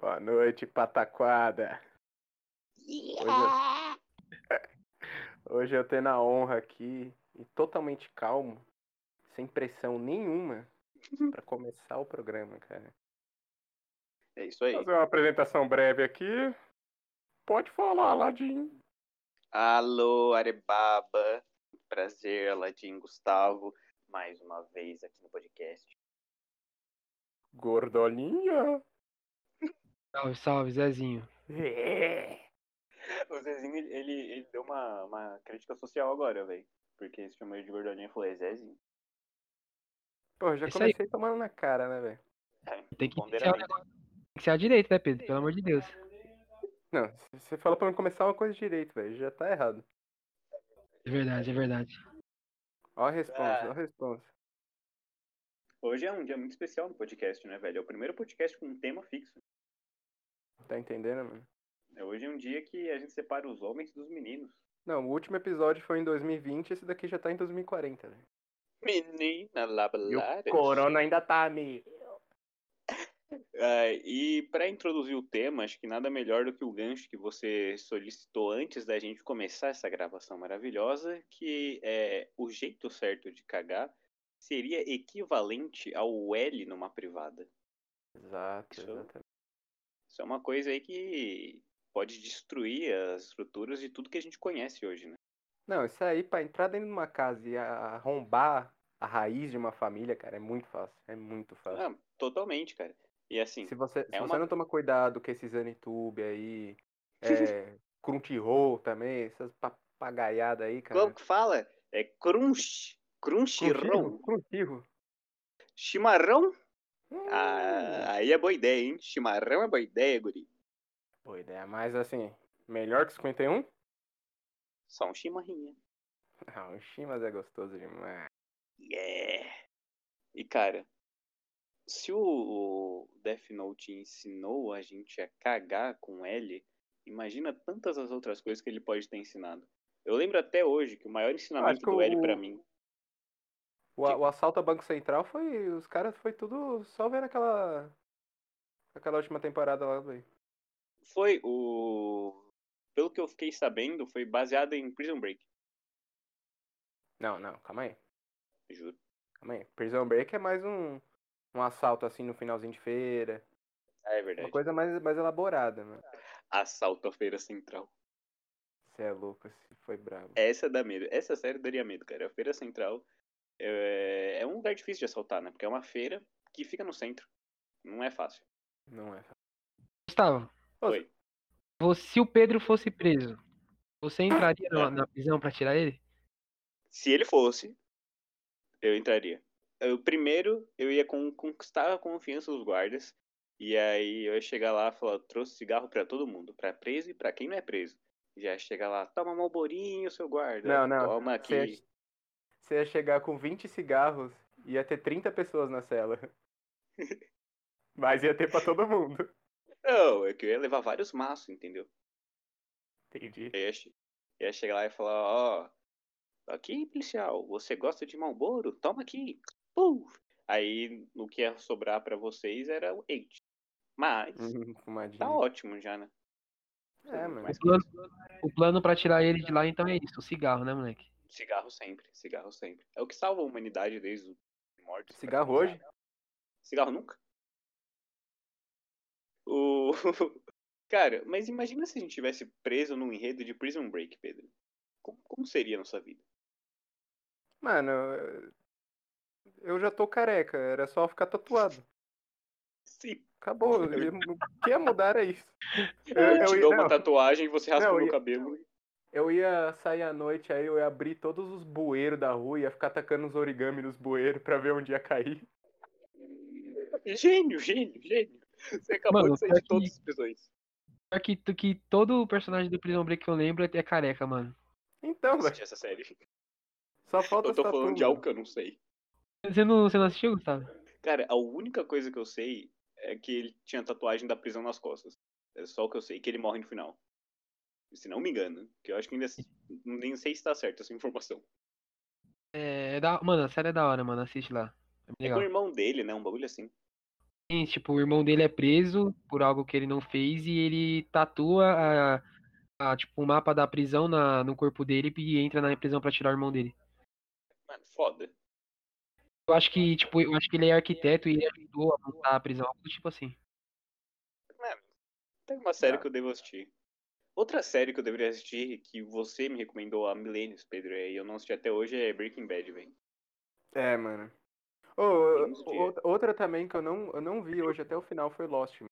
Boa noite, pataquada. Yeah. Hoje eu tenho a honra aqui e totalmente calmo, sem pressão nenhuma, pra começar o programa, cara. É isso aí. Fazer uma apresentação breve aqui. Pode falar, Aladim. Alô, Arebaba. Prazer, Aladim Gustavo. Mais uma vez aqui no podcast. Gordolinha. Salve, salve, Zezinho. É. O Zezinho, ele, ele, deu uma, uma crítica social agora, velho. Porque se chamou ele de gordolinho e falou, é Zezinho. Pô, já aí. comecei tomando na cara, né, velho? É, Tem que, ser, ponderamento. tem que ser a direita, né, Pedro? Pelo amor de Deus. Não, você fala pra mim começar uma coisa direito, velho, já tá errado. É verdade, é verdade. Ó a resposta, Ah. ó a resposta. Hoje é um dia muito especial no podcast, né, velho? É o primeiro podcast com um tema fixo. Tá entendendo, mano? Hoje é um dia que a gente separa os homens dos meninos. Não, o último episódio foi em 2020, esse daqui já tá em 2040, velho. Menina E o corona ainda tá meio. Ah, e para introduzir o tema, acho que nada melhor do que o gancho que você solicitou antes da gente começar essa gravação maravilhosa, que é o jeito certo de cagar seria equivalente ao L numa privada. Exato, Isso. Isso é uma coisa aí que pode destruir as estruturas de tudo que a gente conhece hoje, né? Não, isso aí, pra entrar dentro de uma casa e arrombar a raiz de uma família, cara, é muito fácil. É muito fácil. Ah, totalmente, cara. E assim, Se você, se é você uma- não tomar cuidado com esses Anitube aí, é, Crunchyroll também, essas papagaiadas aí, cara. como que fala? É crunch, Crunchyroll, Crunchyroll. chimarrão? Hum, Ah, aí é boa ideia, hein? Chimarrão é boa ideia, guri. Boa ideia, mas assim, melhor que 51? Só um chimarrinha. Ah, o Chimas é gostoso demais. Yeah! E cara, se o, Death Note ensinou a gente a cagar com L, imagina tantas as outras coisas que ele pode ter ensinado. Eu lembro até hoje que o maior ensinamento do L o- pra mim. O, a- o assalto ao Banco Central foi. Os caras foi tudo só vendo aquela. Aquela última temporada lá, velho. Foi o. Pelo que eu fiquei sabendo, foi baseado em Prison Break. Não, não, calma aí. Juro. Calma aí. Prison Break é mais um. Um assalto assim no finalzinho de feira. Ah, é Uma verdade. coisa mais, mais elaborada, né? Assalto à Feira Central. Você é louco, esse foi brabo. Essa dá medo. Essa série daria medo, cara. A Feira Central é, é um lugar difícil de assaltar, né? Porque é uma feira que fica no centro. Não é fácil. Não é. Gustavo, Oi. você- se o Pedro fosse preso, você entraria na, na prisão pra tirar ele? Se ele fosse, eu entraria. Eu, primeiro, eu ia con- conquistar a confiança dos guardas. E aí eu ia chegar lá e falar, trouxe cigarro pra todo mundo, pra preso e pra quem não é preso. Já ia chegar lá, toma malborinho, seu guarda. Não, não. Toma Você ia, aqui. Você ia chegar com 20 cigarros e ia ter 30 pessoas na cela. Mas ia ter pra todo mundo. Não, é que eu ia levar vários maços, entendeu? Entendi. Eu ia, che- ia chegar lá e falar, ó, aqui, policial, você gosta de Malboro? Toma aqui. Pum! Aí, no que ia sobrar pra vocês era o eight. Mas, Hum, fumadinho. tá ótimo já, né? É, mano. Mas O plano, o plano pra tirar ele de lá, então é isso, o cigarro, né, moleque? Cigarro sempre, cigarro sempre. É o que salva a humanidade desde os mortos. Cigarro hoje? Cigarro nunca? O... Cara, mas imagina se a gente tivesse preso num enredo de Prison Break, Pedro. Como, como seria a nossa vida? Mano, eu já tô careca, era só ficar tatuado. Sim, Acabou. O que ia mudar era isso. Eu, eu, eu te dou uma não, tatuagem e você raspa Não, o meu cabelo. Eu ia sair à noite, aí eu ia abrir todos os bueiros da rua, ia ficar atacando os origami nos bueiros pra ver onde ia cair. Gênio, gênio, gênio. Você acabou Mano, de sair de todas que- as prisões. Pior que, que todo personagem do Prison Break que eu lembro é careca, mano. Então, velho, Assisti essa série. só falta Eu tô falando de algo que eu não sei. Você não, você não assistiu, Gustavo? Cara, a única coisa que eu sei é que ele tinha tatuagem da prisão nas costas. É só o que eu sei, que ele morre no final. Se não me engano. Que eu acho que ainda nem sei se tá certo essa informação. É, é da, mano, a série é da hora, mano, assiste lá. É bem É com legal. o irmão dele, né? Um bagulho assim. tipo, o irmão dele é preso por algo que ele não fez e ele tatua a, a, tipo, o mapa da prisão na, no corpo dele e entra na prisão pra tirar o irmão dele. Mano, foda. Eu acho que, tipo, eu acho que ele é arquiteto e ele ajudou a montar a prisão, algo tipo assim. Mano, tem uma série Tá. que eu devo assistir. Outra série que eu deveria assistir, que você me recomendou há milênios, Pedro, e eu não assisti até hoje, é Breaking Bad, velho. É, mano. Ô, outra também que eu não, eu não vi hoje até o final foi Lost. mano.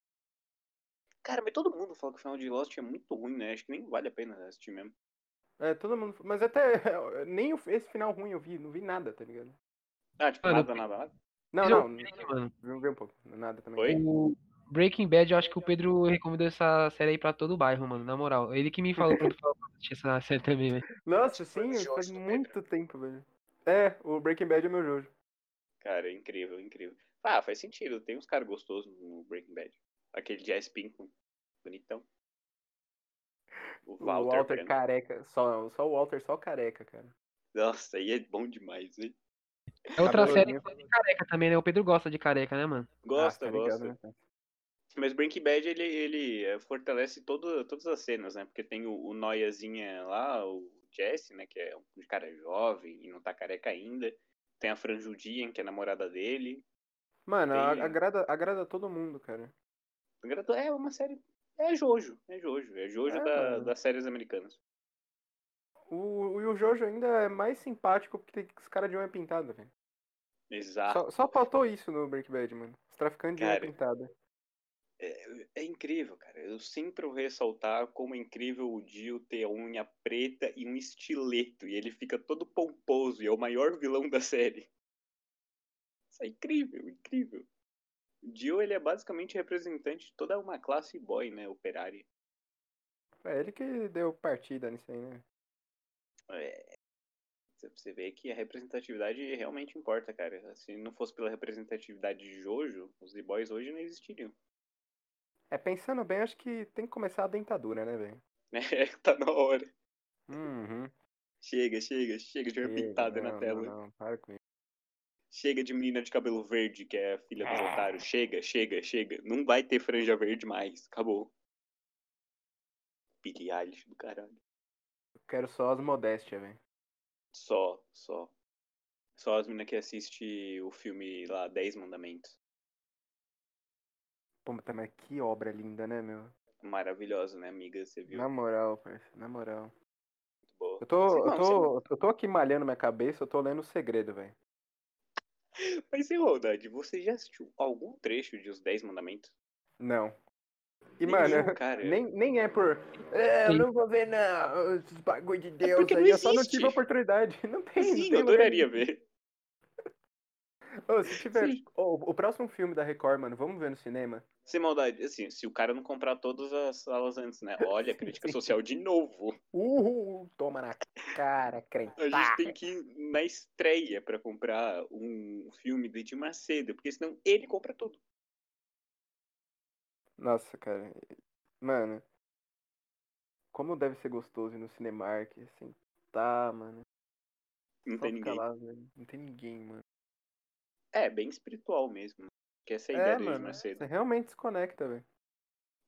Cara, mas todo mundo fala que o final de Lost é muito ruim, né? Acho que nem vale a pena assistir mesmo. É, todo mundo. Mas até. Nem esse final ruim eu vi, não vi nada, tá ligado? Ah, tipo, Mano, nada, nada, nada. Não, não. Não vi um pouco. Nada também. Oi? o Breaking Bad, eu acho que o Pedro recomendou essa série aí pra todo o bairro, mano, na moral. Ele que me falou pra assistir essa série também, velho. Nossa, sim, o faz muito tempo, velho. É, o Breaking Bad é meu Jojo. Cara, incrível, incrível. Ah, faz sentido. Tem uns caras gostosos no Breaking Bad. Aquele Jazz Pinkman. Bonitão. O O Walter. Walter Branco. careca. Só, só o Walter, só careca, cara. Nossa, aí é bom demais, hein? É outra série Cabeludinho. de careca também, né? O Pedro gosta de careca, né, mano? Gosta, Ah, tá ligado, gosta. né? Mas Breaking Bad, ele, ele eh, fortalece todo, todas as cenas, né? Porque tem o, o Noiazinha lá, o Jesse, né? Que é um cara jovem e não tá careca ainda. Tem a Franjudinha, que é a namorada dele. Mano, Tem- agrada, agrada todo mundo, cara. É uma série... É Jojo, é Jojo. É Jojo É, da- das séries americanas. O, e o Jojo ainda é mais simpático porque tem os caras de unha pintada, velho. Exato. Só, só faltou isso no Breaking Bad, mano. Os traficantes de unha Cara, pintada. É, é incrível, cara. Eu sempre vou ressaltar como é incrível o Dio ter a unha preta e um estileto. E ele fica todo pomposo e é o maior vilão da série. Isso é incrível, incrível. O Dio, ele é basicamente representante de toda uma classe boy, né? Operária. É ele que deu partida nisso aí, né? É, você vê que a representatividade realmente importa, cara. Se não fosse pela representatividade de Jojo, os The-Boys hoje não existiriam. É, pensando bem, acho que tem que começar a dentadura, né, velho? É, tá na hora. Uhum. Chega, chega, chega de pintada na tela. Não, não, para com isso. Chega de menina de cabelo verde, que é a filha dos Ah. otários. Chega, chega, chega. Não vai ter franja verde mais. Acabou. Billie Eilish do caralho. Eu quero só as modéstias, velho. Só, só. Só as meninas que assistem o filme lá, 10 Mandamentos. Pô, mas que obra linda, né, meu? Maravilhosa, né, amiga? Você viu? Na moral, parceiro, na moral. Muito boa. Eu tô, Você- eu não, tô, eu tô aqui malhando minha cabeça, eu tô lendo o segredo, velho. você- Mas, sem maldade, você já assistiu algum trecho de Os 10 Mandamentos? Não. E, Nenhum, mano, cara. nem, nem é por. É, eu não vou ver, não. Esses bagulho de Deus porque aí. não Eu só não tive oportunidade. Não tem, não Sim, tem eu adoraria ver. Ô, se tiver. Sim. Ô, o próximo filme da Record, mano, vamos ver no cinema? Sem maldade, assim, se o cara não comprar todas as salas antes, né? Olha, crítica Sim. social de novo. Uhul, toma na cara, crente. A gente tem que ir na estreia pra comprar um filme do Edir Macedo, porque senão ele compra tudo. Nossa, cara. Mano. Como deve ser gostoso ir no Cinemark, assim. Tá, mano. Não Só tem ninguém. lá. Não tem ninguém, mano. É, bem espiritual mesmo. Que essa é a É, ideia do mano. Macedo. Você realmente desconecta, velho.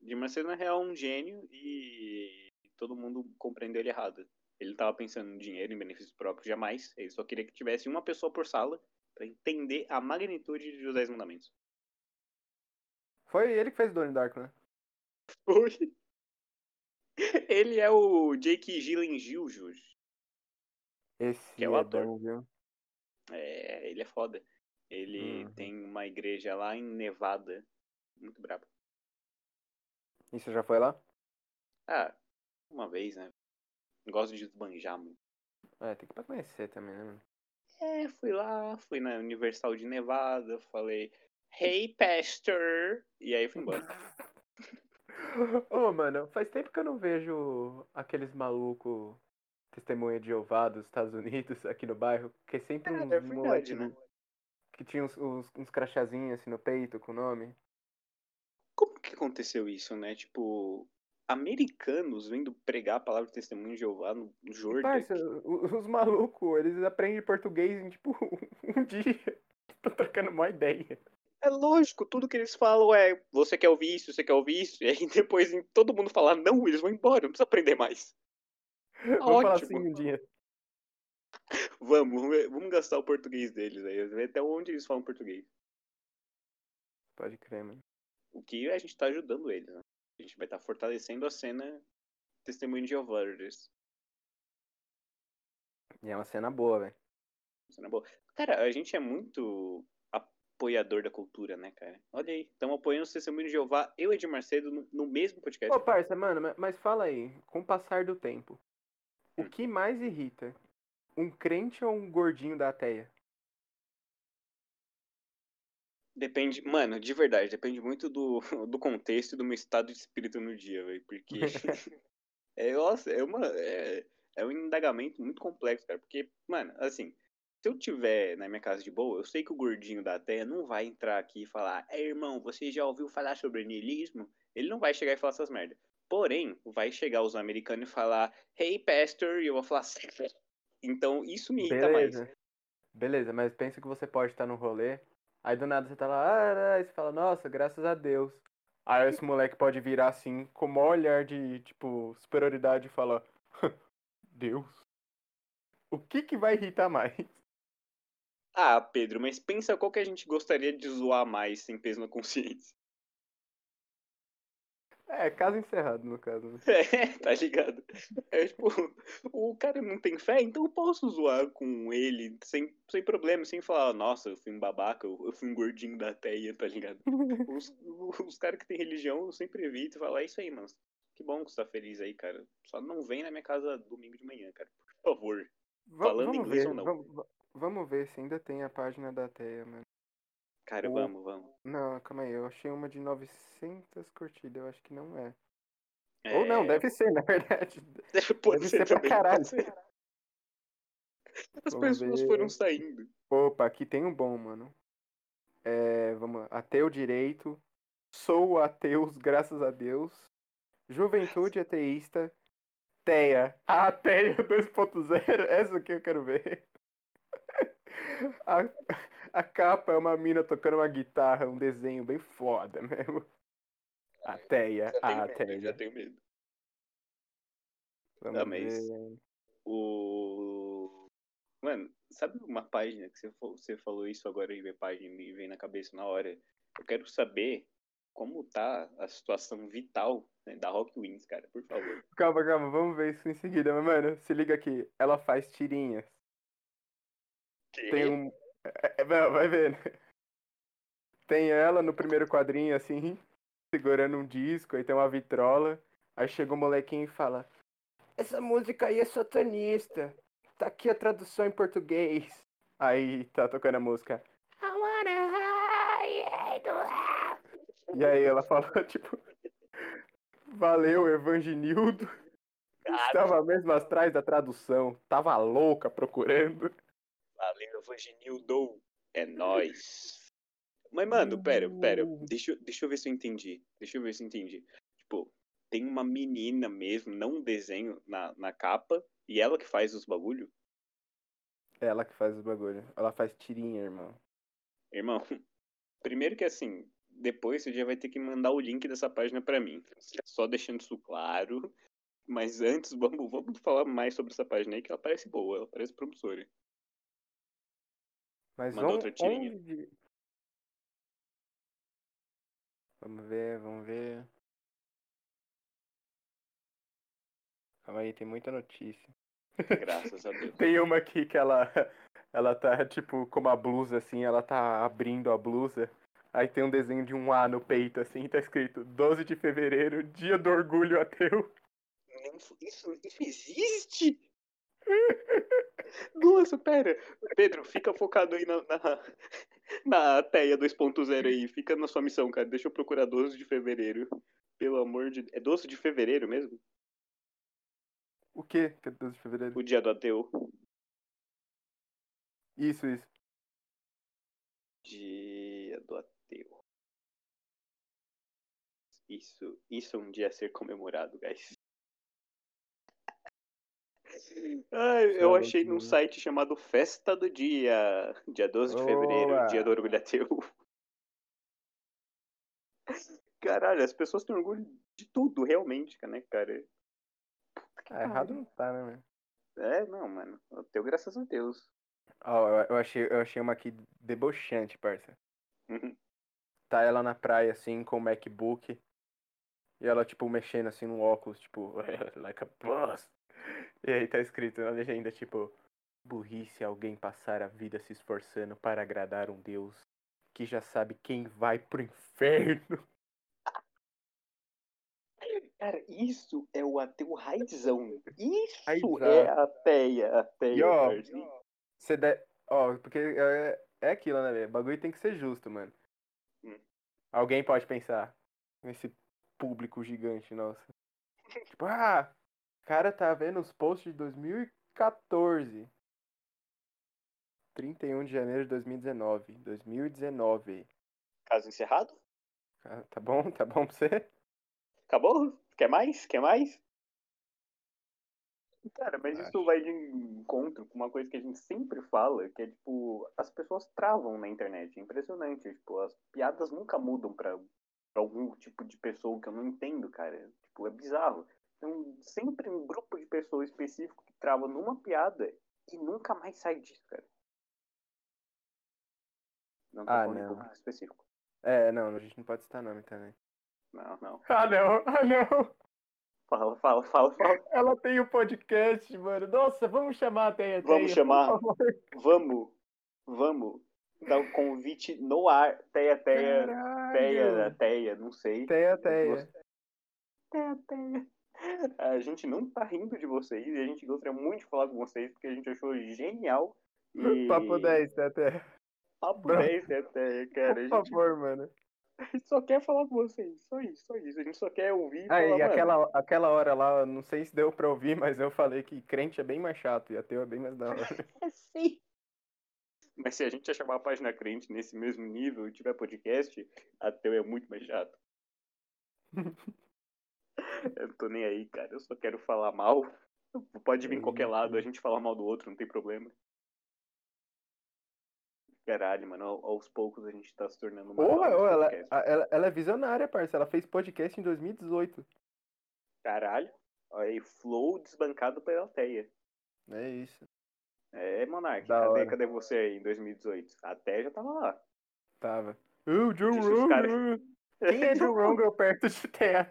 Edir Macedo, na real, é um gênio e todo mundo compreendeu ele errado. Ele tava pensando em dinheiro, em benefício próprio, jamais. Ele só queria que tivesse uma pessoa por sala pra entender a magnitude dos 10 mandamentos. Foi ele que fez Donnie Darko, né? Foi. Ele é o Jake Gyllenhaal, Jus. Esse Que é o ator. bom, viu? É, ele é foda. Ele Uhum. tem uma igreja lá em Nevada. Muito brabo. E você já foi lá? Ah, uma vez, né? Gosto de esbanjar muito. É, tem que pra conhecer também, né, mano? É, fui lá, fui na Universal de Nevada, falei, hey, pastor! E aí fui embora. Ô, mano, faz tempo que eu não vejo aqueles malucos testemunha de Jeová dos Estados Unidos aqui no bairro, que é sempre Cara, uns é verdade, moleque né? Que tinha uns, uns, uns crachazinhos assim no peito com o nome. Como que aconteceu isso, né? Tipo, americanos vendo pregar a palavra de testemunho de Jeová no Jordan. Parça, os malucos, eles aprendem português em tipo um dia. Tô trocando uma ideia. É lógico, tudo que eles falam é você quer ouvir isso, você quer ouvir isso, e aí depois em todo mundo falar não, eles vão embora, não precisa aprender mais. Vamos falar Ótimo. assim um dia. Vamos, vamos gastar o português deles aí, ver até onde eles falam português. Pode crer, mano. O que a gente tá ajudando eles, né? A gente vai estar fortalecendo a cena Testemunho de Jeová. E é uma cena boa, velho. Cena boa. Cara, a gente é muito apoiador da cultura, né, cara? Olha aí, estamos apoiando o Testemunho de Jeová, eu e Edir Macedo, no, no mesmo podcast. Ô, parça, mano, ma- mas fala aí, com o passar do tempo, o Hum. que mais irrita? Um crente ou um gordinho da ateia? Depende, mano, de verdade, depende muito do, do contexto e do meu estado de espírito no dia, velho. Porque. é, nossa, é, uma, é, é um indagamento muito complexo, cara. Porque, mano, assim, se eu tiver na minha casa de boa, eu sei que o gordinho da terra não vai entrar aqui e falar, é irmão, você já ouviu falar sobre niilismo? Ele não vai chegar e falar essas merdas. Porém, vai chegar os americanos e falar, hey, pastor, e eu vou falar. Então isso me irrita mais. Beleza. Beleza, mas pensa que você pode estar no rolê, aí do nada você tá lá, ah, ah, e você fala, nossa, graças a Deus. Aí esse moleque pode virar assim, com o maior olhar de, tipo, superioridade e falar, Deus. O que que vai irritar mais? Ah, Pedro, mas pensa qual que a gente gostaria de zoar mais sem peso na consciência. É, caso encerrado, no caso. né? É, tá ligado? É tipo, o cara não tem fé, então eu posso zoar com ele sem, sem problema, sem falar, nossa, eu fui um babaca, eu, fui um gordinho da teia, tá ligado? Os, os caras que têm religião, eu sempre evito e falo, é isso aí, mano. Que bom que você tá feliz aí, cara. Só não vem na minha casa domingo de manhã, cara. Por favor. Va- Falando vamos inglês ver, ou não? Vamos, va- vamos ver se ainda tem a página da Teia, mano. Cara, O- vamos, vamos. Não, calma aí, eu achei uma de 900 curtidas, eu acho que não é. Ou não, É, deve ser, na verdade. Pode deve ser ser pra caralho. ser. As Vamos pessoas ver. foram saindo. Opa, aqui tem um bom, mano. É, vamos lá. Ateu direito. Sou ateus, graças a Deus. Juventude ateísta. Teia. A Teia 2.0. Essa aqui eu quero ver. A, a capa é uma mina tocando uma guitarra, um desenho bem foda mesmo. A Teia. Já tenho A medo, já Teia. tenho medo. Vamos Ah, mas- ver. O. Mano, sabe uma página que você, falou isso agora e vê página e vem na cabeça na hora? Eu quero saber como tá a situação vital né, da Rock Wings, cara, por favor. Calma, calma, vamos ver isso em seguida. Mas, mano, se liga aqui. Ela faz tirinhas. Tem um. É, é, vai ver, né? Tem ela no primeiro quadrinho, assim, segurando um disco, aí tem uma vitrola. Aí chega um molequinho e fala: Essa música aí é satanista. Tá aqui a tradução em português. Aí tá tocando a música. I wanna hide the love." E aí ela fala, tipo. Valeu, Evangenildo. Estava mesmo atrás da tradução. Tava louca procurando. Valeu, Evangenildo. É nóis. Mas, mano, pera, pera. Deixa, eu- deixa eu ver se eu entendi. Deixa eu ver se eu entendi. Tipo, tem uma menina mesmo, não um desenho na, na capa, e ela que faz os bagulho? Ela que faz os bagulho. Ela faz tirinha, irmão. Irmão, primeiro que assim, depois você já vai ter que mandar o link dessa página pra mim. Só deixando isso claro. Mas antes, vamos, vamos falar mais sobre essa página aí, que ela parece boa, ela parece promissora. Mas Manda on- onde... Vamos ver, vamos ver. Calma aí, tem muita notícia. Graças a Deus. Tem uma aqui que ela, ela tá, tipo, com uma blusa, assim, ela tá abrindo a blusa. Aí tem um desenho de um A no peito, assim, tá escrito 12 de fevereiro, dia do orgulho ateu. Isso, isso existe? Nossa, pera. Pedro, fica focado aí na, na, na TEIA 2.0 aí. Fica na sua missão, cara. Deixa eu procurar 12 de fevereiro. Pelo amor de... É 12 de fevereiro mesmo? O quê? Que é 12 de fevereiro? O dia do ateu. Isso, isso. Dia do ateu. Isso, isso é um dia a ser comemorado, guys. Ai, eu achei num site chamado Festa do Dia. Dia 12 de fevereiro, dia do orgulho ateu. Caralho, as pessoas têm orgulho de tudo, realmente, né, cara? É, errado não tá, né, mano? É, não, mano. Eu tenho graças a Deus. Ó, eu, eu achei, eu achei uma aqui debochante, parça. Uhum. Tá ela na praia, assim, com o MacBook. E ela, tipo, mexendo, assim, no óculos, tipo, like a boss. E aí tá escrito na legenda, tipo, burrice alguém passar a vida se esforçando para agradar um Deus que já sabe quem vai pro inferno. Cara, isso é o ateu raizão. Isso é ateia, ateia. Você de... Ó, porque é, é aquilo, né, velho? O bagulho tem que ser justo, mano. Hum. Alguém pode pensar nesse público gigante, nossa. tipo, ah, cara tá vendo os posts de 2014. 31 de janeiro de 2019. 2019. Caso encerrado? Ah, Tá bom? Tá bom pra você? Acabou? Quer mais? Quer mais? Cara, mas Acho. isso vai de encontro com uma coisa que a gente sempre fala, que é tipo, as pessoas travam na internet. É impressionante. Tipo, as piadas nunca mudam pra, pra algum tipo de pessoa que eu não entendo, cara. Tipo, é bizarro. Então, sempre um grupo de pessoas específico que trava numa piada e nunca mais sai disso, cara. Não tô Ah, falando de não. público específico. É, não, a gente não pode citar nome também. Não, não. Ah, não, ah, não. Fala, fala, fala, fala. Ela tem o podcast, mano. Nossa, vamos chamar a Teia Vamos Teia, chamar. por favor. Vamos, vamos dar um convite no ar. Teia, teia, teia, Caralho. teia, não sei. Teia, Teia. Teia, teia. A gente não tá rindo de vocês e a gente gostaria muito de falar com vocês porque a gente achou genial. E... Papo 10, Teia Teia. Papo Não. 10, Teia, teia, cara. Por A gente, favor, mano. a gente só quer falar com vocês. Só isso, só isso. A gente só quer ouvir e falar, mano, aquela, aquela hora lá, não sei se deu pra ouvir, mas eu falei que crente é bem mais chato e ateu é bem mais da hora. É sim. Mas se a gente achar uma página crente nesse mesmo nível e tiver podcast, ateu é muito mais chato. Eu não tô nem aí, cara. Eu só quero falar mal. Pode vir em qualquer lado, a gente fala mal do outro, não tem problema. Caralho, mano, ao- aos poucos a gente tá se tornando uma Porra, ela, ela, ela é visionária, parça. Ela fez podcast em 2018. Caralho. Olha aí, flow desbancado pela Alteia. É isso. É, Monark, cadê, cadê você aí em 2018? Até já tava lá. Tava. Uh, Joe Rogan. Quem é Joe Rogan perto de Teia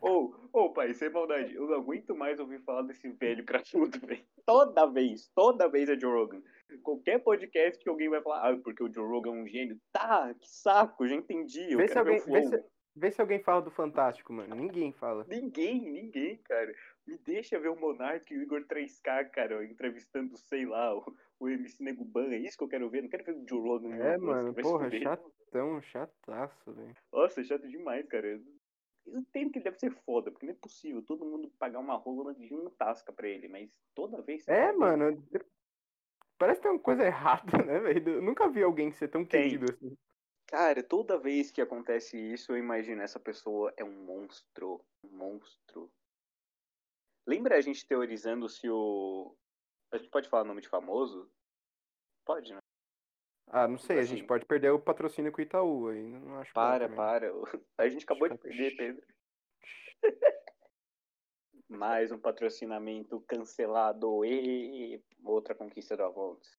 Teia? Ô, ô, pai, sem maldade, eu não aguento mais ouvir falar desse velho crachudo, velho. Toda vez, toda vez é Joe Rogan. Qualquer podcast que alguém vai falar, ah, porque o Joe Rogan é um gênio. Tá, que saco, já entendi. Eu Vê se, alguém, vê, se, vê se alguém fala do Fantástico, mano. Ninguém fala. Ninguém, ninguém, cara. Me deixa ver o Monark e o Igor 3K, cara, entrevistando, sei lá, o, o MC Nego Ban. É isso que eu quero ver. Não quero ver o Joe Rogan. É, mano, porra, chatão, chataço, velho. Nossa, chato demais, cara. Eu entendo que ele deve ser foda, porque não é possível todo mundo pagar uma rola de um tasca pra ele, mas toda vez. É, mano. Parece que tem uma coisa errada, né, velho? Eu nunca vi alguém ser tão Tem. querido assim. Cara, toda vez que acontece isso, eu imagino essa pessoa é um monstro. Um monstro. Lembra a gente teorizando se o. A gente pode falar nome de famoso? Pode, né? Ah, não sei, a gente Assim. pode perder o patrocínio com o Itaú aí. Não acho Para, para. A gente acabou de perder, Pedro. Mais um patrocinamento cancelado e outra conquista do Avontes.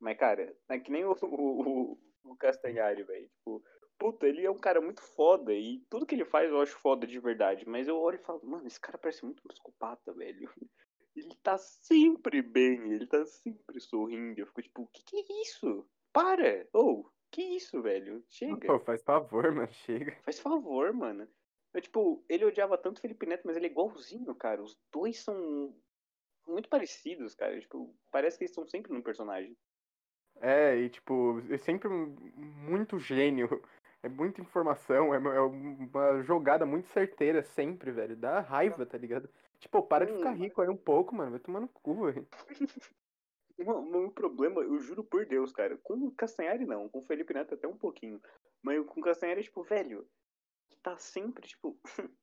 Mas, cara, é que nem o, o, o Castanhari, velho. Tipo, puta, ele é um cara muito foda e tudo que ele faz eu acho foda de verdade. Mas eu olho e falo, mano, esse cara parece muito psicopata, velho. Ele tá sempre bem, ele tá sempre sorrindo. Eu fico tipo, que que é isso? Para! Ou, que isso, velho? Chega. Pô, faz favor, mano, chega. Faz favor, mano. Eu, tipo, ele odiava tanto o Felipe Neto, mas ele é igualzinho, cara. Os dois são muito parecidos, cara. Tipo, parece que eles estão sempre num personagem. É, e tipo, é sempre muito gênio. É muita informação, é uma- é uma jogada muito certeira sempre, velho. Dá raiva, tá ligado? Tipo, para de ficar Hum. rico aí um pouco, mano. Vai tomar no cu, velho. Meu problema, eu juro por Deus, cara, com o Castanhari não, com o Felipe Neto até um pouquinho. Mas com o Castanhari, tipo, velho, tá sempre, tipo.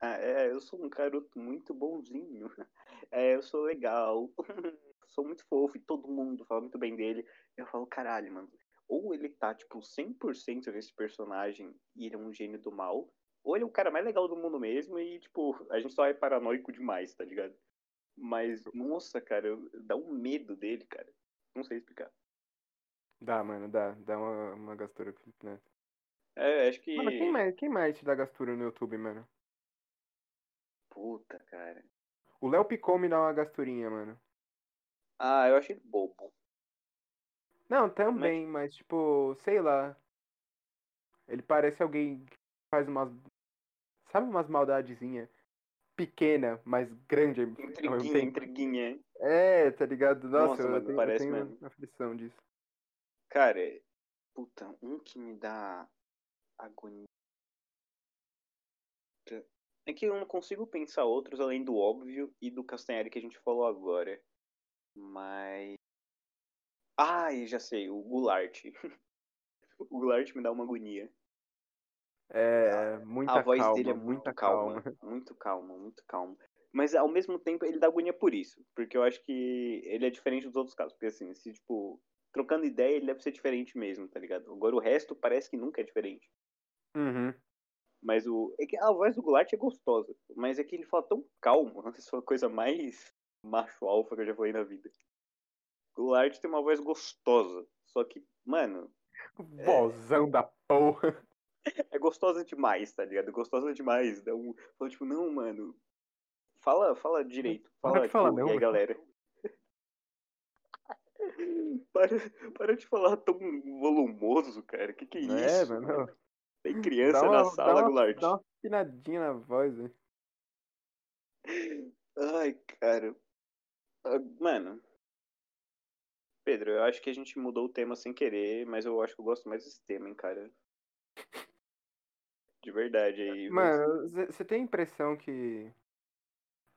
ah, é, eu sou um garoto muito bonzinho. É, eu sou legal. sou muito fofo e todo mundo fala muito bem dele. Eu falo, caralho, mano. Ou ele tá, tipo, 100% nesse personagem e ele é um gênio do mal, ou ele é o cara mais legal do mundo mesmo e, tipo, a gente só é paranoico demais, tá ligado? Mas, nossa, cara, dá um medo dele, cara. Não sei explicar. Dá, mano, dá. Dá uma, uma gastura, né? É, acho que. Mano, quem mais, quem mais te dá gastura no YouTube, mano? Puta, cara. O Léo Picon me dá uma gasturinha, mano. Ah, eu achei bobo. Não, também, mas... mas, tipo, sei lá. Ele parece alguém que faz umas. Sabe umas maldadezinhas? Pequena, mas grande. Intriguinha, intriguinha. É, tá ligado? Nossa, Nossa eu, mas tenho, parece eu tenho mesmo. aflição disso. Cara, puta, um que me dá agonia. É que eu não consigo pensar outros além do óbvio e do Castanhari que a gente falou agora. Mas. Ai, já sei, o Goulart. o Goulart me dá uma agonia. É, muita a voz calma, dele é muito calma, calma. muito calma, muito calma. Mas ao mesmo tempo ele dá agonia por isso, porque eu acho que ele é diferente dos outros casos, porque assim, se tipo, trocando ideia, ele deve ser diferente mesmo, tá ligado? Agora o resto parece que nunca é diferente. Uhum. Mas o é que a voz do Goulart é gostosa, mas é que ele fala tão calmo, essa foi a coisa mais macho alfa que eu já falei na vida. Goulart tem uma voz gostosa, só que, mano, Vozão da porra. é gostosa demais, tá ligado? Gostosa demais. Dá um, fala, tipo, não, mano. Fala, fala direito. Fala, de falar tipo, não, aí, galera. para, para de falar tão volumoso, cara. Que que é É, isso? mano. Tem criança Dá na uma, sala, dá uma, dá uma afinadinha na voz, velho. Ai, cara. Ah, Mano. Pedro, eu acho que a gente mudou o tema sem querer, mas eu acho que eu gosto mais desse tema, hein, cara. De verdade aí. Mano, você tem a impressão que.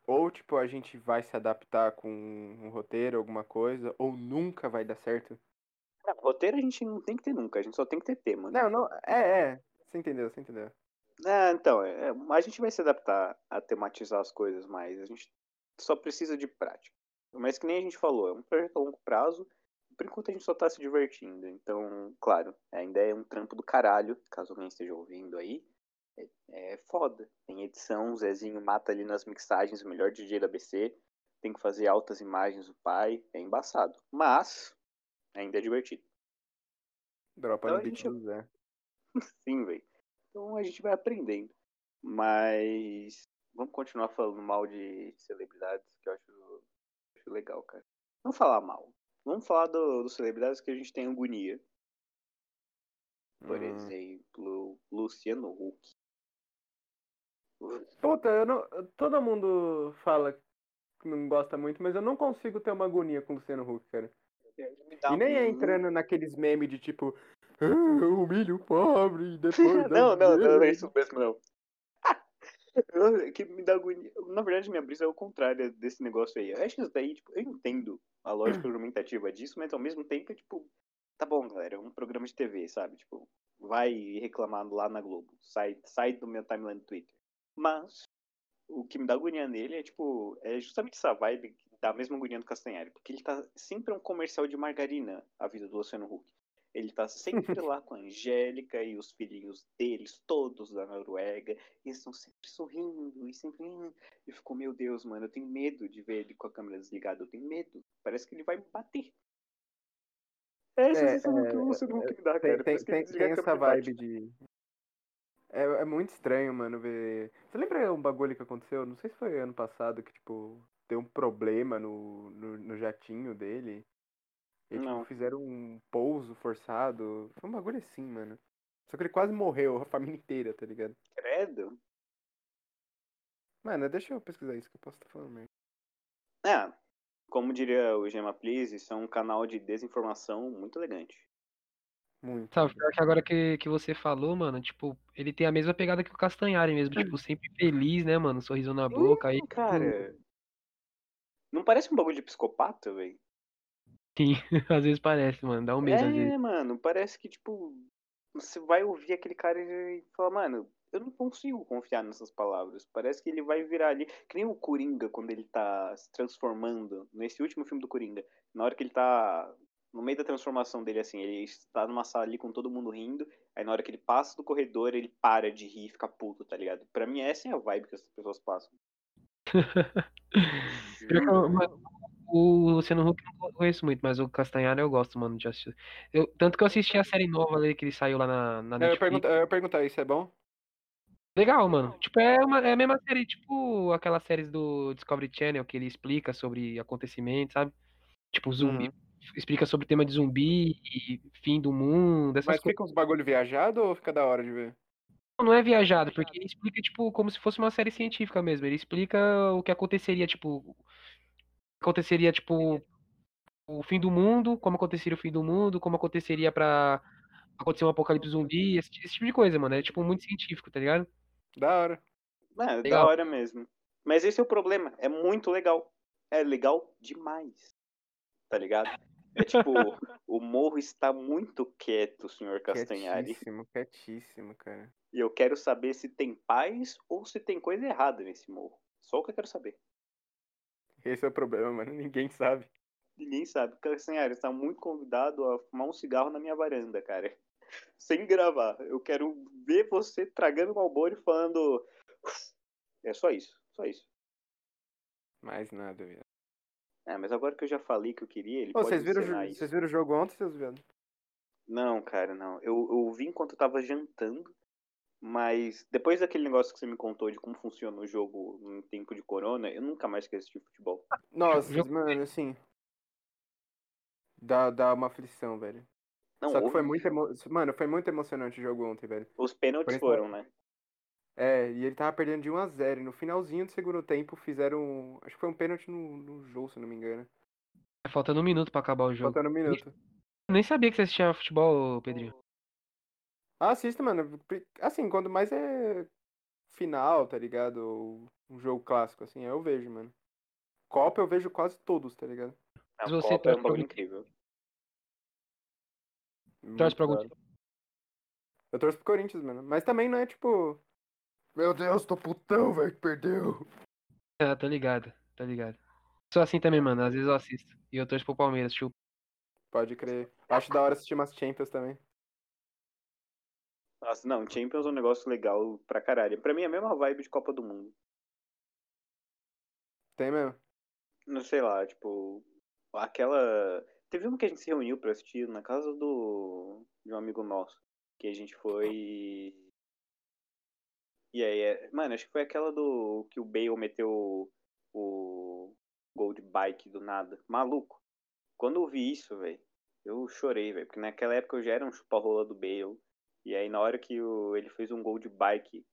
Ou, tipo, a gente vai se adaptar com um roteiro, alguma coisa, ou nunca vai dar certo? Roteiro a gente não tem que ter nunca, a gente só tem que ter tema. né? Não, não. É, é. Você entendeu, você entendeu. É, então, é, a gente vai se adaptar a tematizar as coisas mais. A gente só precisa de prática. Mas que nem a gente falou, é um projeto a longo prazo. Por enquanto a gente só tá se divertindo. Então, claro, ainda é um trampo do caralho, caso alguém esteja ouvindo aí. É, é foda. Tem edição, o Zezinho mata ali nas mixagens, o melhor DJ da BC. Tem que fazer altas imagens do pai. É embaçado. Mas, ainda é divertido. Dropa Então no beat gente- do Zé. Sim, velho. Então a gente vai aprendendo. Mas vamos continuar falando mal de celebridades, que eu acho, acho legal, cara. Vamos falar mal. Vamos falar do- dos celebridades que a gente tem agonia. Por Hum. exemplo, Luciano Huck. Puta, eu não. Todo mundo fala que não gosta muito, mas eu não consigo ter uma agonia com o Luciano Huck, cara. E nem é entrando naqueles memes de tipo. Ah, humilha o pobre e depois. não, não, não, não é dinheiro." isso mesmo, não. Que me dá agonia. Na verdade, minha brisa é o contrário desse negócio aí. Eu acho que isso daí, tipo, eu entendo a lógica argumentativa disso, mas ao mesmo tempo é tipo, tá bom, galera, é um programa de TV, sabe? Tipo, vai reclamar lá na Globo, sai, sai do meu timeline do Twitter. Mas o que me dá agonia nele é, tipo, é justamente essa vibe que dá a mesma agonia do Castanhari, porque ele tá sempre um comercial de margarina, a vida do Luciano Huck. Ele tá sempre lá com a Angélica e os filhinhos deles, todos da Noruega. E eles estão sempre sorrindo e sempre. "Hum". E ficou, meu Deus, mano, eu tenho medo de ver ele com a câmera desligada. Eu tenho medo. Parece que ele vai me bater. É essa É, sensação que o Luciano Huck me dá, Tem, cara. tem, essa vibe bate. de. É, é muito estranho, mano, ver. Você lembra um bagulho que aconteceu? Não sei se foi ano passado que, tipo, deu um problema no, no, no jatinho dele. E, tipo, Não. fizeram um pouso forçado. Foi um bagulho assim, mano. Só que ele quase morreu, a família inteira, tá ligado? Credo. Mano, deixa eu pesquisar isso que eu posso estar falando mesmo. É, como diria o Gema Please, isso é um canal de desinformação muito elegante. Muito. Sabe, pior que agora que, que você falou, mano, tipo, ele tem a mesma pegada que o Castanhari mesmo, tipo, sempre feliz, né, mano? Sorriso na boca. Aí, Hum, cara. Não parece um bagulho de psicopata, velho? sim, às vezes parece, mano, dá um medo às vezes. É, mano, parece que, tipo, você vai ouvir aquele cara e falar, mano, eu não consigo confiar nessas palavras. Parece que ele vai virar ali, que nem o Coringa, quando ele tá se transformando, nesse último filme do Coringa, na hora que ele tá no meio da transformação dele, assim, ele está numa sala ali com todo mundo rindo, aí na hora que ele passa do corredor, ele para de rir e fica puto, tá ligado? Pra mim, essa é a vibe que as pessoas passam. o Luciano Huck eu não conheço muito, mas o Castanhari eu gosto, mano, de assistir. Eu, tanto que eu assisti a série nova ali que ele saiu lá na, na eu, ia perguntar, eu ia perguntar, isso é bom? Legal, mano. Tipo, é, uma, é a mesma série, tipo aquelas séries do Discovery Channel que ele explica sobre acontecimentos, sabe? Tipo, zumbi. Uhum. Explica sobre o tema de zumbi e fim do mundo. Essas Mas fica uns bagulho viajado ou fica da hora de ver? Não é viajado, porque ele explica, tipo, como se fosse uma série científica mesmo. Ele explica o que aconteceria, tipo. Aconteceria, tipo, o fim do mundo, como aconteceria o fim do mundo, como aconteceria pra acontecer um apocalipse zumbi, esse, esse tipo de coisa, mano. É tipo muito científico, tá ligado? Da hora. É, legal. da hora mesmo. Mas esse é o problema. É muito legal. É legal demais. Tá ligado? É tipo, o morro está muito quieto, senhor Castanhari. Quietíssimo, quietíssimo, cara. E eu quero saber se tem paz ou se tem coisa errada nesse morro. Só o que eu quero saber. Esse é o problema, mano. Ninguém sabe. Ninguém sabe. Castanhari está muito convidado a fumar um cigarro na minha varanda, cara. Sem gravar. Eu quero ver você tragando malboro e falando. É só isso. Só isso. Mais nada, viado. É, mas agora que eu já falei que eu queria, ele Ô, pode vocês viram, vocês viram o jogo ontem, seus viados? Não, cara, não. Eu, eu vi enquanto eu tava jantando, mas depois daquele negócio que você me contou de como funciona o jogo em tempo de corona, eu nunca mais quero assistir futebol. Nossa, mano, assim. Dá, dá uma aflição, velho. Não, Só que foi muito emo... Mano, foi muito emocionante o jogo ontem, velho. Os pênaltis foram, né? É, e ele tava perdendo de 1x0. E no finalzinho do segundo tempo fizeram. Acho que foi um pênalti no, no jogo, se não me engano. É, faltando um minuto pra acabar o jogo. Faltando um minuto. Nem sabia que você assistia futebol, Pedrinho. Ah, assisto, mano. Assim, quando mais é final, tá ligado? Um jogo clássico, assim, eu vejo, mano. Copa eu vejo quase todos, tá ligado? A você Copa é um bagulho incrível. Torce pra algum Eu torço pro Corinthians, mano. Mas também não é tipo. Meu Deus, tô putão, velho, que perdeu. Ah, tô ligado, tô ligado. Sou assim também, mano. Às vezes eu assisto. E eu torço pro Palmeiras, chupa. Pode crer. Acho da hora assistir umas Champions também. Nossa, não, Champions é um negócio legal pra caralho. Pra mim é a mesma vibe de Copa do Mundo. Tem mesmo? Não sei lá, tipo. Aquela. Teve uma que a gente se reuniu pra assistir na casa do. de um amigo nosso. Que a gente foi. E aí, é... mano, acho que foi aquela do. que o Bale meteu o gol de bike do nada. Maluco. Quando eu vi isso, velho, eu chorei, velho. Porque naquela época eu já era um chupa-rola do Bale. E aí, na hora que o... ele fez um gol de bike,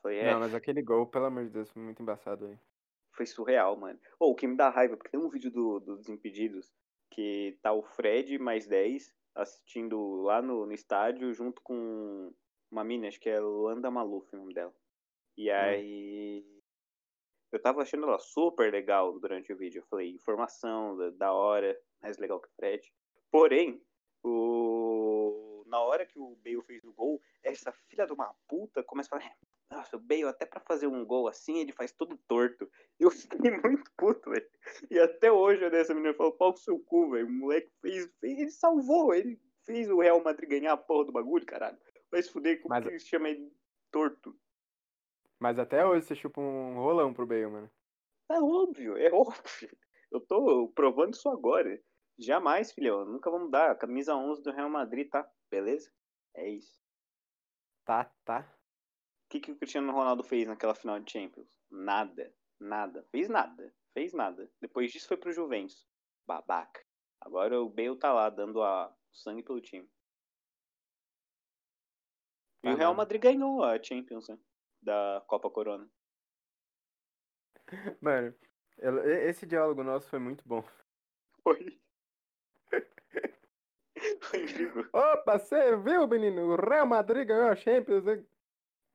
foi é. Não, mas aquele gol, pelo amor de Deus, foi muito embaçado aí. Foi surreal, mano. Ou oh, o que me dá raiva, porque tem um vídeo do, do Desimpedidos que tá o Fred mais 10 assistindo lá no, no estádio junto com uma mina, acho que é Luanda Maluf o nome dela. E hum. aí hum. eu tava achando ela super legal durante o vídeo. Eu falei, informação, da, da hora, mais legal que o Fred. Porém, o... na hora que o Bale fez o gol, essa filha de uma puta começa a falar, nossa, o Bale, até pra fazer um gol assim, ele faz todo torto. Eu fiquei muito puto, velho. E até hoje eu dessa menina falou, pau com seu cu, velho. O moleque fez, fez, ele salvou, ele fez o Real Madrid ganhar a porra do bagulho, caralho. Vai se fuder, como Mas... que chama ele torto? Mas até hoje você chupa um rolão pro Bale, mano. É óbvio, é óbvio. Eu tô provando isso agora. Jamais, filhão. Nunca vamos dar. Camisa 11 do Real Madrid, tá? Beleza? É isso. Tá, tá. O que, que o Cristiano Ronaldo fez naquela final de Champions? Nada. Nada. Fez nada. Fez nada. Depois disso foi pro Juventus. Babaca. Agora o Bale tá lá dando a sangue pelo time. E o Real Madrid ganhou a Champions, né? Da Copa Corona. Mano, esse diálogo nosso foi muito bom. Foi. foi incrível. Opa, você viu, menino? O Real Madrid ganhou a Champions.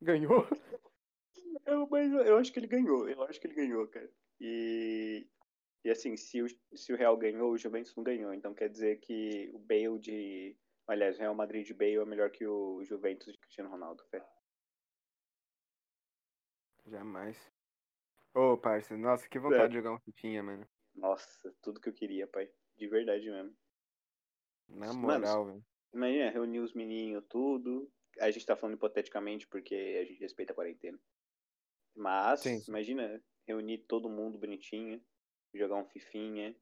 Ganhou? Eu, mas eu acho que ele ganhou. Eu acho que ele ganhou, cara. E, e assim, se o, se o Real ganhou, o Juventus não ganhou. Então quer dizer que o Bale de. Aliás, o Real Madrid de Bale é melhor que o Juventus de Cristiano Ronaldo, cara. Jamais. Ô, oh, parça, nossa, que vontade é. de jogar um fitinha, mano. Nossa, tudo que eu queria, pai. De verdade mesmo. Na moral, velho. Imagina, reunir os menininhos, tudo. A gente tá falando hipoteticamente porque a gente respeita a quarentena. Mas, Sim. imagina, reunir todo mundo bonitinho, jogar um fifinha,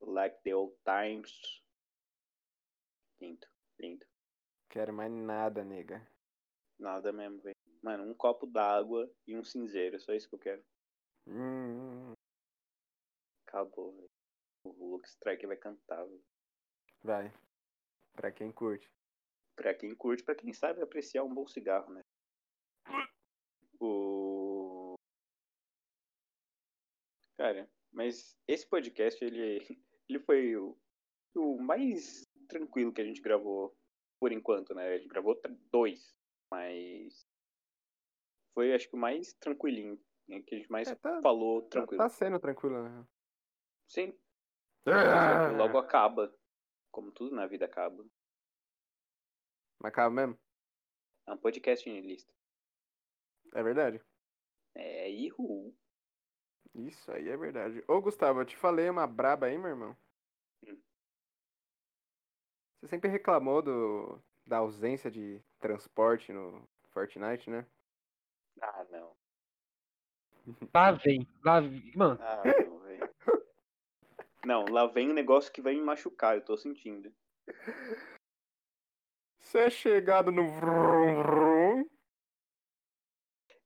like the old times. Lindo, lindo. Quero mais nada, nega. Nada mesmo, velho. Mano, um copo d'água e um cinzeiro, só isso que eu quero. Hum, Acabou, velho. O Luke Strike vai cantar, velho. vai. Pra quem curte. Pra quem curte, pra quem sabe apreciar um bom cigarro, né? O. Cara, mas esse podcast, ele, ele foi o, o mais tranquilo que a gente gravou por enquanto, né? A gente gravou dois, mas foi acho que o mais tranquilinho, né? que a gente mais É, tá- falou Tá, tranquilo. tá sendo tranquilo, né? Sim, Ah! logo acaba. Como tudo na vida acaba. Mas acaba mesmo? É um podcast em lista. É verdade. É, ihu. Isso aí é verdade. Ô, Gustavo, eu te falei uma braba aí, meu irmão. Você sempre reclamou do, da ausência de transporte no Fortnite, né? Ah, não. Lá vem, lá vem. Mano, Ah, não, velho. Não, lá vem um negócio que vai me machucar, eu tô sentindo. Você é chegado no vrum vrum.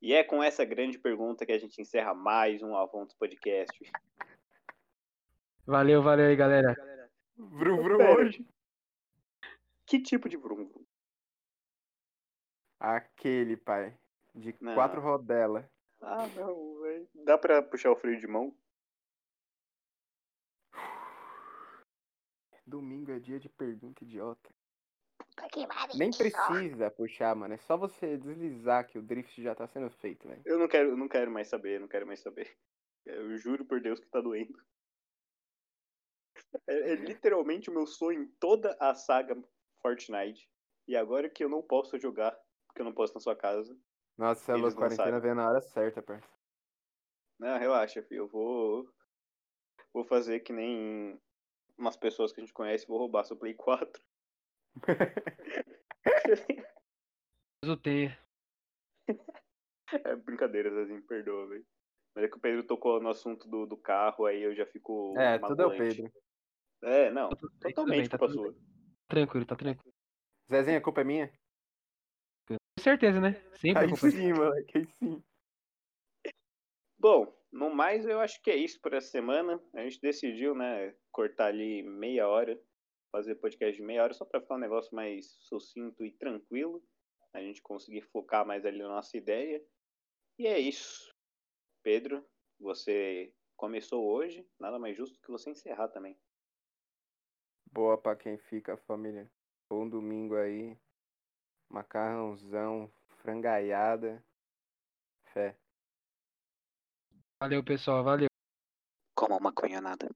E é com essa grande pergunta que a gente encerra mais um Avontos Podcast. valeu, valeu aí, galera. Vrum vrum hoje. Que tipo de vrum vrum? Aquele, pai. De Não. quatro rodelas. Ah, não, velho. Dá pra puxar o freio de mão? Domingo é dia de pergunta idiota. Nem precisa puxar, mano. É só você deslizar que o drift já tá sendo feito, velho. Eu não quero, eu não quero mais saber, não quero mais saber. Eu juro por Deus que tá doendo. É, é literalmente o meu sonho em toda a saga Fortnite. E agora que eu não posso jogar, porque eu não posso na sua casa. Nossa, a Eles quarentena lançaram. veio na hora certa, parça. Não, relaxa, filho. Eu vou. Vou fazer que nem umas pessoas que a gente conhece, vou roubar seu Play 4. Deus o tenha. É brincadeira, Zezinho, perdoa, velho. Mas é que o Pedro tocou no assunto do, do carro, aí eu já fico. É, tudo é o. Pedro. É, não. Totalmente bem, tá culpa sua. Tranquilo, tá tranquilo. Zezinho, a culpa é minha? Com certeza, né? Sempre Aí a culpa é sim, moleque, aí sim. Bom, no mais eu acho que é isso por essa semana. A gente decidiu, né, cortar ali meia hora, fazer podcast de meia hora só pra ficar um negócio mais sucinto e tranquilo. A gente conseguir focar mais ali na nossa ideia. E é isso. Pedro, você começou hoje, nada mais justo que você encerrar também. Boa pra quem fica, família. Bom domingo aí. Macarrãozão, frangaiada. Fé. Valeu, pessoal. Valeu. Como uma maconha nada.